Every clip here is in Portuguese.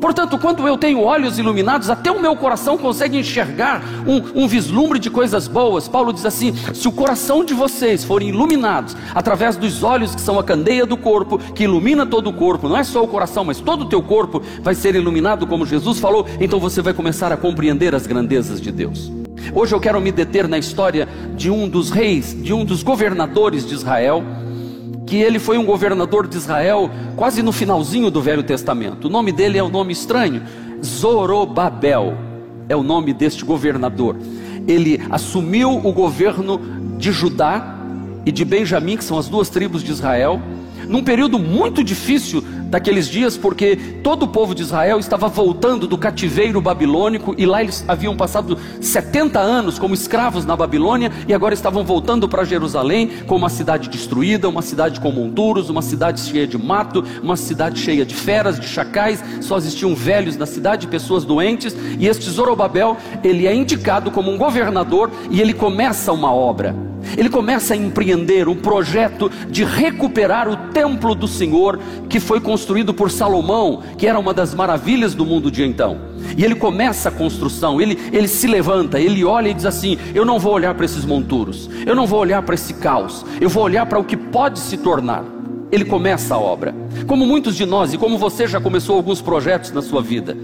Portanto, quando eu tenho olhos iluminados, até o meu coração consegue enxergar um, um, vislumbre de coisas boas. Paulo diz assim: se o coração de vocês forem iluminados através dos olhos que são a candeia do corpo, que ilumina todo o corpo, não é só o coração, mas todo o teu corpo vai ser iluminado, como Jesus falou, então você vai começar a compreender as grandezas de Deus. Hoje eu quero me deter na história de um dos reis, de um dos governadores de Israel que ele foi um governador de Israel quase no finalzinho do Velho Testamento. O nome dele é um nome estranho, Zorobabel é o nome deste governador. Ele assumiu o governo de Judá e de Benjamim, que são as duas tribos de Israel, num período muito difícil daqueles dias, porque todo o povo de Israel estava voltando do cativeiro babilônico e lá eles haviam passado 70 anos como escravos na Babilônia e agora estavam voltando para Jerusalém com uma cidade destruída, uma cidade com monturos, uma cidade cheia de mato, uma cidade cheia de feras, de chacais, só existiam velhos na cidade, pessoas doentes, e este Zorobabel, ele é indicado como um governador e ele começa uma obra. Ele começa a empreender um projeto de recuperar o templo do Senhor que foi construído por Salomão, que era uma das maravilhas do mundo de então. E ele começa a construção, ele, ele se levanta, ele olha e diz assim: Eu não vou olhar para esses monturos, eu não vou olhar para esse caos, eu vou olhar para o que pode se tornar. Ele começa a obra, como muitos de nós, e como você já começou alguns projetos na sua vida.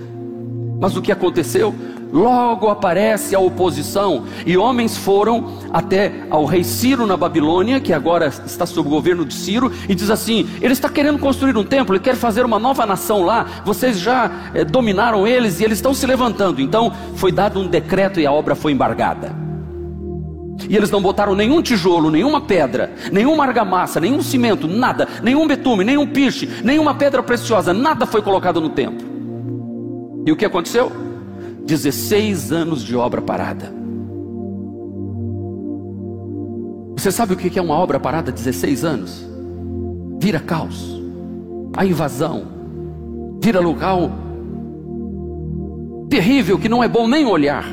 Mas o que aconteceu? Logo aparece a oposição, e homens foram até ao rei Ciro na Babilônia, que agora está sob o governo de Ciro, e diz assim: ele está querendo construir um templo, ele quer fazer uma nova nação lá, vocês já eh, dominaram eles e eles estão se levantando. Então foi dado um decreto e a obra foi embargada. E eles não botaram nenhum tijolo, nenhuma pedra, nenhuma argamassa, nenhum cimento, nada, nenhum betume, nenhum piche, nenhuma pedra preciosa, nada foi colocado no templo. E o que aconteceu? 16 anos de obra parada. Você sabe o que é uma obra parada 16 anos? Vira caos, a invasão, vira local terrível que não é bom nem olhar.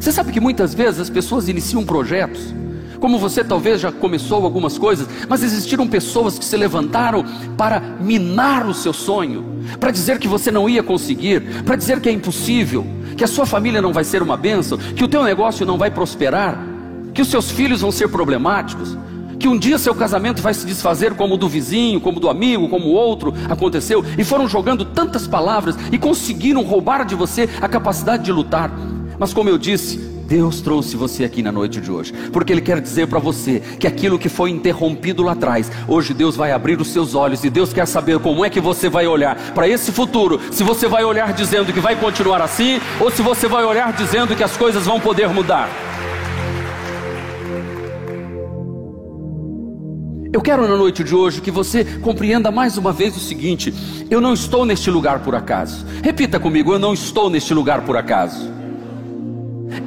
Você sabe que muitas vezes as pessoas iniciam projetos como você talvez já começou algumas coisas, mas existiram pessoas que se levantaram para minar o seu sonho, para dizer que você não ia conseguir, para dizer que é impossível, que a sua família não vai ser uma bênção, que o teu negócio não vai prosperar, que os seus filhos vão ser problemáticos, que um dia seu casamento vai se desfazer como o do vizinho, como do amigo, como o outro aconteceu, e foram jogando tantas palavras e conseguiram roubar de você a capacidade de lutar. Mas como eu disse, Deus trouxe você aqui na noite de hoje, porque Ele quer dizer para você que aquilo que foi interrompido lá atrás, hoje Deus vai abrir os seus olhos e Deus quer saber como é que você vai olhar para esse futuro. Se você vai olhar dizendo que vai continuar assim, ou se você vai olhar dizendo que as coisas vão poder mudar. Eu quero na noite de hoje que você compreenda mais uma vez o seguinte: eu não estou neste lugar por acaso. Repita comigo: eu não estou neste lugar por acaso.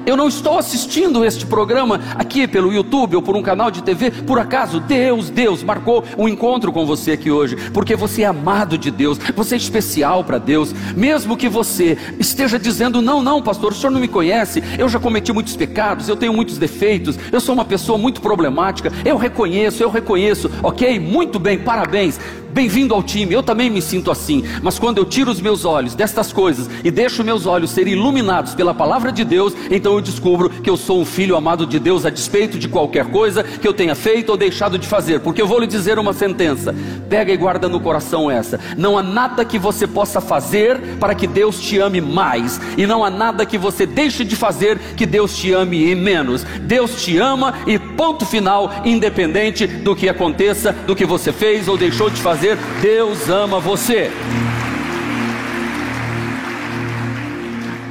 Eu não estou assistindo este programa aqui pelo YouTube ou por um canal de TV, por acaso Deus, Deus marcou um encontro com você aqui hoje, porque você é amado de Deus, você é especial para Deus, mesmo que você esteja dizendo: não, não, pastor, o senhor não me conhece, eu já cometi muitos pecados, eu tenho muitos defeitos, eu sou uma pessoa muito problemática, eu reconheço, eu reconheço, ok? Muito bem, parabéns. Bem-vindo ao time, eu também me sinto assim, mas quando eu tiro os meus olhos destas coisas e deixo meus olhos serem iluminados pela palavra de Deus, então eu descubro que eu sou um filho amado de Deus a despeito de qualquer coisa que eu tenha feito ou deixado de fazer, porque eu vou lhe dizer uma sentença, pega e guarda no coração essa: não há nada que você possa fazer para que Deus te ame mais, e não há nada que você deixe de fazer que Deus te ame menos. Deus te ama e ponto final, independente do que aconteça, do que você fez ou deixou de fazer Deus ama você.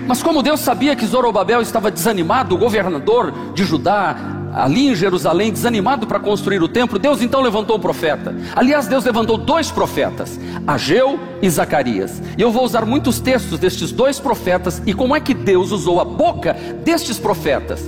Mas como Deus sabia que Zorobabel estava desanimado, o governador de Judá, ali em Jerusalém, desanimado para construir o templo, Deus então levantou um profeta. Aliás, Deus levantou dois profetas, Ageu e Zacarias. E eu vou usar muitos textos destes dois profetas e como é que Deus usou a boca destes profetas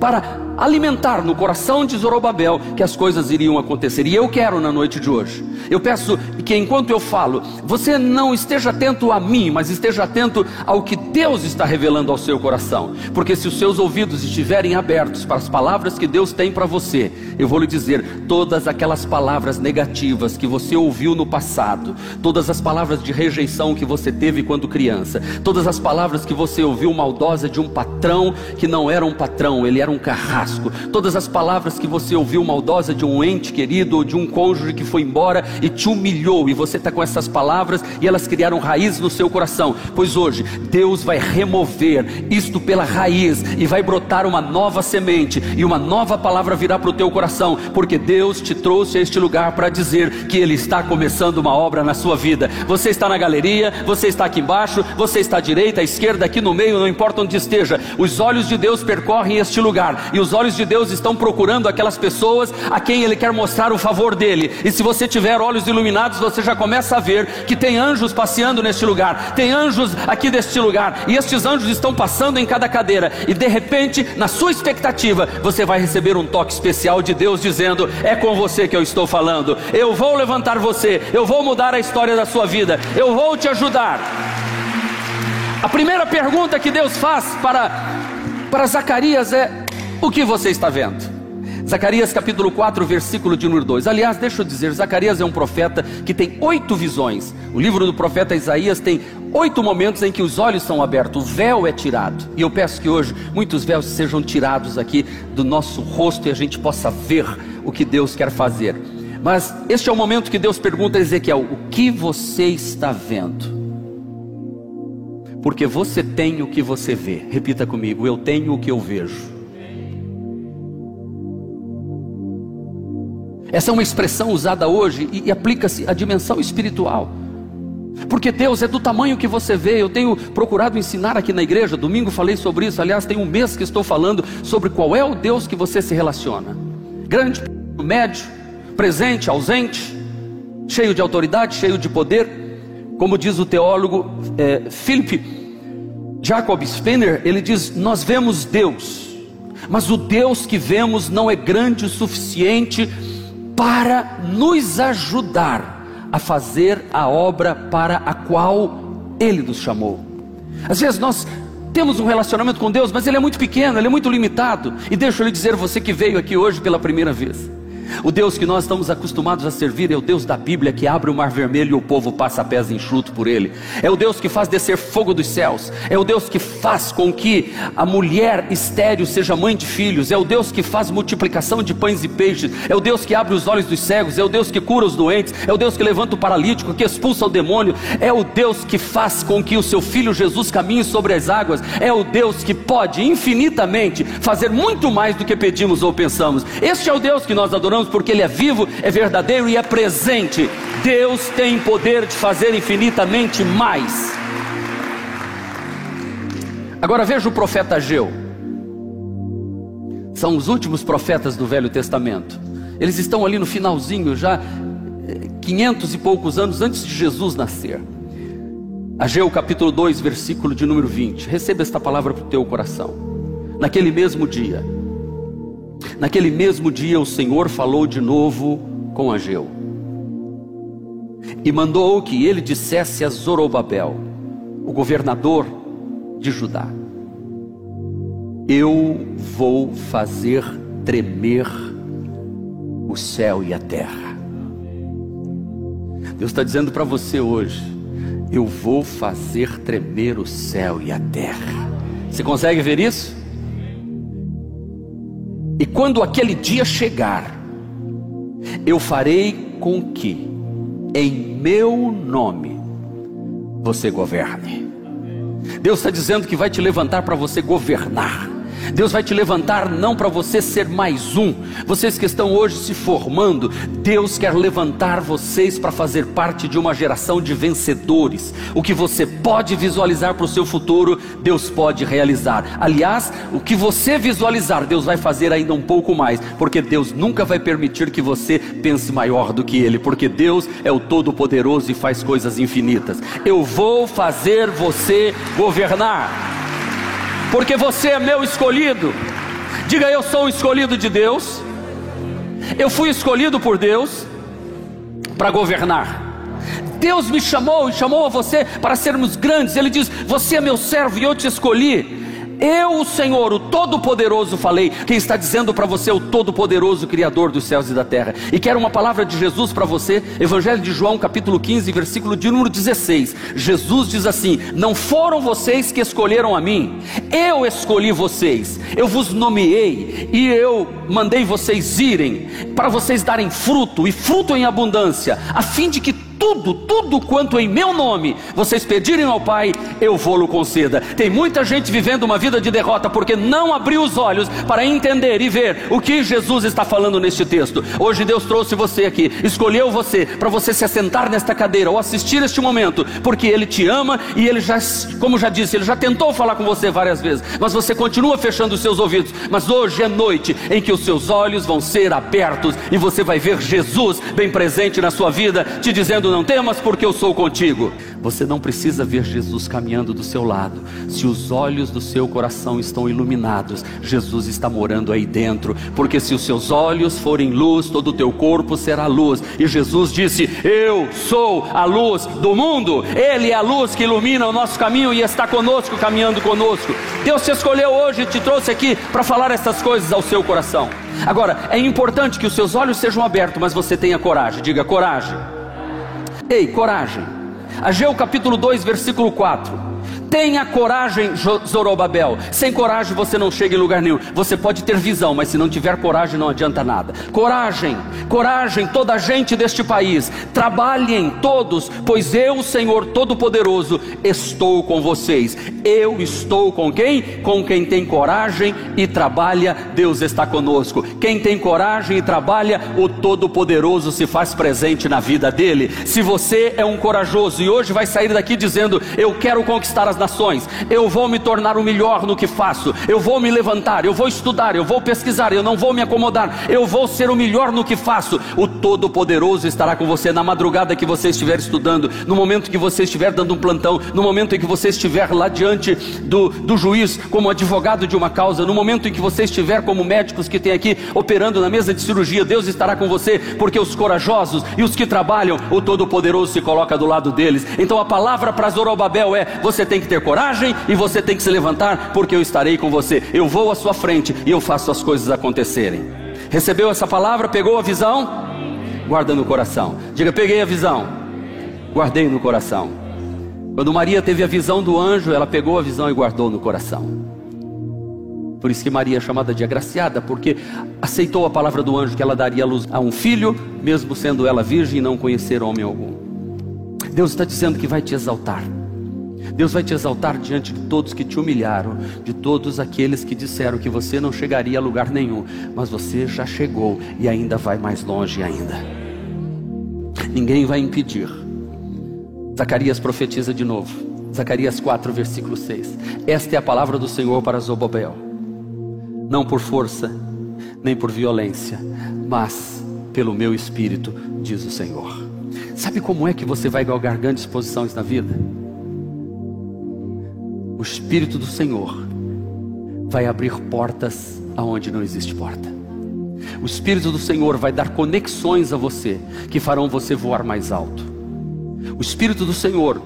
para alimentar no coração de Zorobabel que as coisas iriam acontecer. E eu quero na noite de hoje. Eu peço que enquanto eu falo, você não esteja atento a mim, mas esteja atento ao que Deus está revelando ao seu coração. Porque se os seus ouvidos estiverem abertos para as palavras que Deus tem para você, eu vou lhe dizer todas aquelas palavras negativas que você ouviu no passado, todas as palavras de rejeição que você teve quando criança, todas as palavras que você ouviu maldosa de um patrão que não era um patrão, ele era um carrasco, todas as palavras que você ouviu maldosa de um ente querido ou de um cônjuge que foi embora e te humilhou, e você está com essas palavras e elas criaram raiz no seu coração, pois hoje Deus vai remover isto pela raiz e vai brotar uma nova semente e uma nova palavra virá para o teu coração, porque Deus te trouxe a este lugar para dizer que Ele está começando uma obra na sua vida. Você está na galeria, você está aqui embaixo, você está à direita, à esquerda, aqui no meio, não importa onde esteja, os olhos de Deus percorrem este lugar e os olhos de Deus estão procurando aquelas pessoas a quem Ele quer mostrar o favor dele. E se você tiver olhos iluminados, você já começa a ver que tem anjos passeando neste lugar, tem anjos aqui deste lugar, e estes anjos estão passando em cada cadeira, e de repente, na sua expectativa, você vai receber um toque especial de Deus dizendo: É com você que eu estou falando, eu vou levantar você, eu vou mudar a história da sua vida, eu vou te ajudar. A primeira pergunta que Deus faz para, para Zacarias é: O que você está vendo? Zacarias capítulo 4, versículo de número 2. Aliás, deixa eu dizer, Zacarias é um profeta que tem oito visões. O livro do profeta Isaías tem oito momentos em que os olhos são abertos, o véu é tirado. E eu peço que hoje muitos véus sejam tirados aqui do nosso rosto e a gente possa ver o que Deus quer fazer. Mas este é o momento que Deus pergunta a Ezequiel: O que você está vendo? Porque você tem o que você vê. Repita comigo: Eu tenho o que eu vejo. Essa é uma expressão usada hoje e, e aplica-se à dimensão espiritual. Porque Deus é do tamanho que você vê. Eu tenho procurado ensinar aqui na igreja. Domingo falei sobre isso. Aliás, tem um mês que estou falando sobre qual é o Deus que você se relaciona: grande, médio, presente, ausente, cheio de autoridade, cheio de poder. Como diz o teólogo é, Philip Jacob Spener, ele diz: Nós vemos Deus, mas o Deus que vemos não é grande o suficiente para nos ajudar a fazer a obra para a qual Ele nos chamou. Às vezes nós temos um relacionamento com Deus, mas ele é muito pequeno, ele é muito limitado. E deixa eu lhe dizer, você que veio aqui hoje pela primeira vez, o Deus que nós estamos acostumados a servir é o Deus da Bíblia que abre o mar vermelho e o povo passa pés enxuto por ele. É o Deus que faz descer fogo dos céus. É o Deus que faz com que a mulher estéril seja mãe de filhos. É o Deus que faz multiplicação de pães e peixes. É o Deus que abre os olhos dos cegos. É o Deus que cura os doentes. É o Deus que levanta o paralítico, que expulsa o demônio. É o Deus que faz com que o seu filho Jesus caminhe sobre as águas. É o Deus que pode infinitamente fazer muito mais do que pedimos ou pensamos. Este é o Deus que nós adoramos porque Ele é vivo, é verdadeiro e é presente. Deus tem poder de fazer infinitamente mais. Agora veja o profeta Ageu. São os últimos profetas do Velho Testamento. Eles estão ali no finalzinho, já 500 e poucos anos antes de Jesus nascer. Ageu capítulo 2, versículo de número 20. Receba esta palavra para o teu coração. Naquele mesmo dia, Naquele mesmo dia, o Senhor falou de novo com Ageu e mandou que ele dissesse a Zorobabel, o governador de Judá: Eu vou fazer tremer o céu e a terra. Deus está dizendo para você hoje: Eu vou fazer tremer o céu e a terra. Você consegue ver isso? E quando aquele dia chegar, eu farei com que, em meu nome, você governe. Deus está dizendo que vai te levantar para você governar. Deus vai te levantar não para você ser mais um. Vocês que estão hoje se formando, Deus quer levantar vocês para fazer parte de uma geração de vencedores. O que você pode visualizar para o seu futuro, Deus pode realizar. Aliás, o que você visualizar, Deus vai fazer ainda um pouco mais, porque Deus nunca vai permitir que você pense maior do que Ele, porque Deus é o Todo-Poderoso e faz coisas infinitas. Eu vou fazer você governar porque você é meu escolhido, Diga eu sou o escolhido de Deus. Eu fui escolhido por Deus para governar. Deus me chamou e chamou a você para sermos grandes. Ele diz: Você é meu servo e eu te escolhi. Eu, o Senhor, o Todo-Poderoso, falei. Quem está dizendo para você, o Todo-Poderoso, Criador dos céus e da terra. E quero uma palavra de Jesus para você, Evangelho de João, capítulo 15, versículo de número 16. Jesus diz assim: Não foram vocês que escolheram a mim, eu escolhi vocês, eu vos nomeei e eu mandei vocês irem, para vocês darem fruto, e fruto em abundância, a fim de que tudo, tudo quanto em meu nome vocês pedirem ao Pai, eu vou-lo conceda. Tem muita gente vivendo uma vida de derrota porque não abriu os olhos para entender e ver o que Jesus está falando neste texto. Hoje Deus trouxe você aqui, escolheu você para você se assentar nesta cadeira ou assistir este momento, porque Ele te ama e Ele já, como já disse, Ele já tentou falar com você várias vezes, mas você continua fechando os seus ouvidos. Mas hoje é noite em que os seus olhos vão ser abertos e você vai ver Jesus bem presente na sua vida, te dizendo dizendo: Não temas, porque eu sou contigo. Você não precisa ver Jesus caminhando do seu lado. Se os olhos do seu coração estão iluminados, Jesus está morando aí dentro. Porque se os seus olhos forem luz, todo o teu corpo será luz. E Jesus disse: Eu sou a luz do mundo. Ele é a luz que ilumina o nosso caminho e está conosco, caminhando conosco. Deus te escolheu hoje e te trouxe aqui para falar essas coisas ao seu coração. Agora, é importante que os seus olhos sejam abertos, mas você tenha coragem. Diga coragem. Ei, coragem. Ageu capítulo 2, versículo 4. Tenha coragem, Zorobabel. Sem coragem você não chega em lugar nenhum. Você pode ter visão, mas se não tiver coragem não adianta nada. Coragem, coragem, toda a gente deste país. Trabalhem todos, pois eu, Senhor Todo-Poderoso, estou com vocês. Eu estou com quem? Com quem tem coragem e trabalha, Deus está conosco. Quem tem coragem e trabalha, o Todo-Poderoso se faz presente na vida dele. Se você é um corajoso e hoje vai sair daqui dizendo: Eu quero conquistar as nações. Eu vou me tornar o melhor no que faço. Eu vou me levantar, eu vou estudar, eu vou pesquisar, eu não vou me acomodar. Eu vou ser o melhor no que faço. O Todo-Poderoso estará com você na madrugada que você estiver estudando, no momento que você estiver dando um plantão, no momento em que você estiver lá diante do, do juiz como advogado de uma causa, no momento em que você estiver como médicos que tem aqui operando na mesa de cirurgia, Deus estará com você, porque os corajosos e os que trabalham, o Todo-Poderoso se coloca do lado deles. Então a palavra para Zorobabel é: você tem que que ter coragem e você tem que se levantar, porque eu estarei com você. Eu vou à sua frente e eu faço as coisas acontecerem. Recebeu essa palavra? Pegou a visão? Guarda no coração. Diga: peguei a visão. Guardei no coração. Quando Maria teve a visão do anjo, ela pegou a visão e guardou no coração. Por isso que Maria é chamada de agraciada, porque aceitou a palavra do anjo que ela daria luz a um filho, mesmo sendo ela virgem e não conhecer homem algum. Deus está dizendo que vai te exaltar. Deus vai te exaltar diante de todos que te humilharam, de todos aqueles que disseram que você não chegaria a lugar nenhum, mas você já chegou e ainda vai mais longe ainda. Ninguém vai impedir. Zacarias profetiza de novo. Zacarias 4, versículo 6. Esta é a palavra do Senhor para Zobobel. Não por força, nem por violência, mas pelo meu espírito, diz o Senhor. Sabe como é que você vai galgar grandes posições na vida? O Espírito do Senhor vai abrir portas aonde não existe porta. O Espírito do Senhor vai dar conexões a você que farão você voar mais alto. O Espírito do Senhor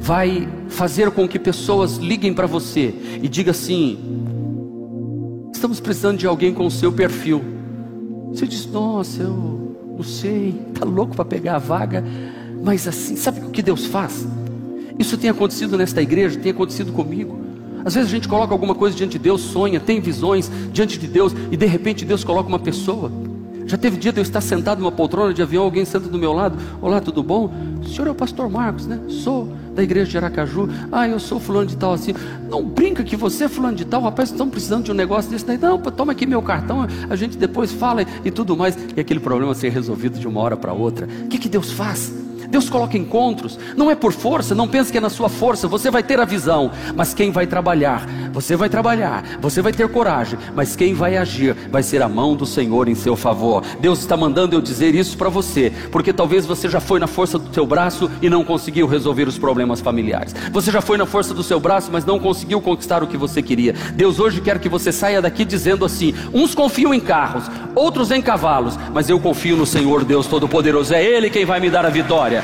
vai fazer com que pessoas liguem para você e digam assim: estamos precisando de alguém com o seu perfil. Você diz: Nossa, eu não sei, tá louco para pegar a vaga, mas assim, sabe o que Deus faz? Isso tem acontecido nesta igreja, tem acontecido comigo. Às vezes a gente coloca alguma coisa diante de Deus, sonha, tem visões diante de Deus, e de repente Deus coloca uma pessoa. Já teve dia de eu estar sentado numa poltrona de avião, alguém senta do meu lado, olá, tudo bom? O senhor é o pastor Marcos, né? Sou da igreja de Aracaju. Ah, eu sou fulano de tal assim. Não brinca que você é fulano de tal, rapaz, estão precisando de um negócio desse daí. Não, toma aqui meu cartão, a gente depois fala e tudo mais. E aquele problema ser resolvido de uma hora para outra. O que, que Deus faz? Deus coloca encontros, não é por força, não pense que é na sua força, você vai ter a visão, mas quem vai trabalhar? Você vai trabalhar, você vai ter coragem, mas quem vai agir vai ser a mão do Senhor em seu favor. Deus está mandando eu dizer isso para você, porque talvez você já foi na força do seu braço e não conseguiu resolver os problemas familiares. Você já foi na força do seu braço, mas não conseguiu conquistar o que você queria. Deus hoje quer que você saia daqui dizendo assim: uns confiam em carros, outros em cavalos, mas eu confio no Senhor Deus Todo-Poderoso. É Ele quem vai me dar a vitória.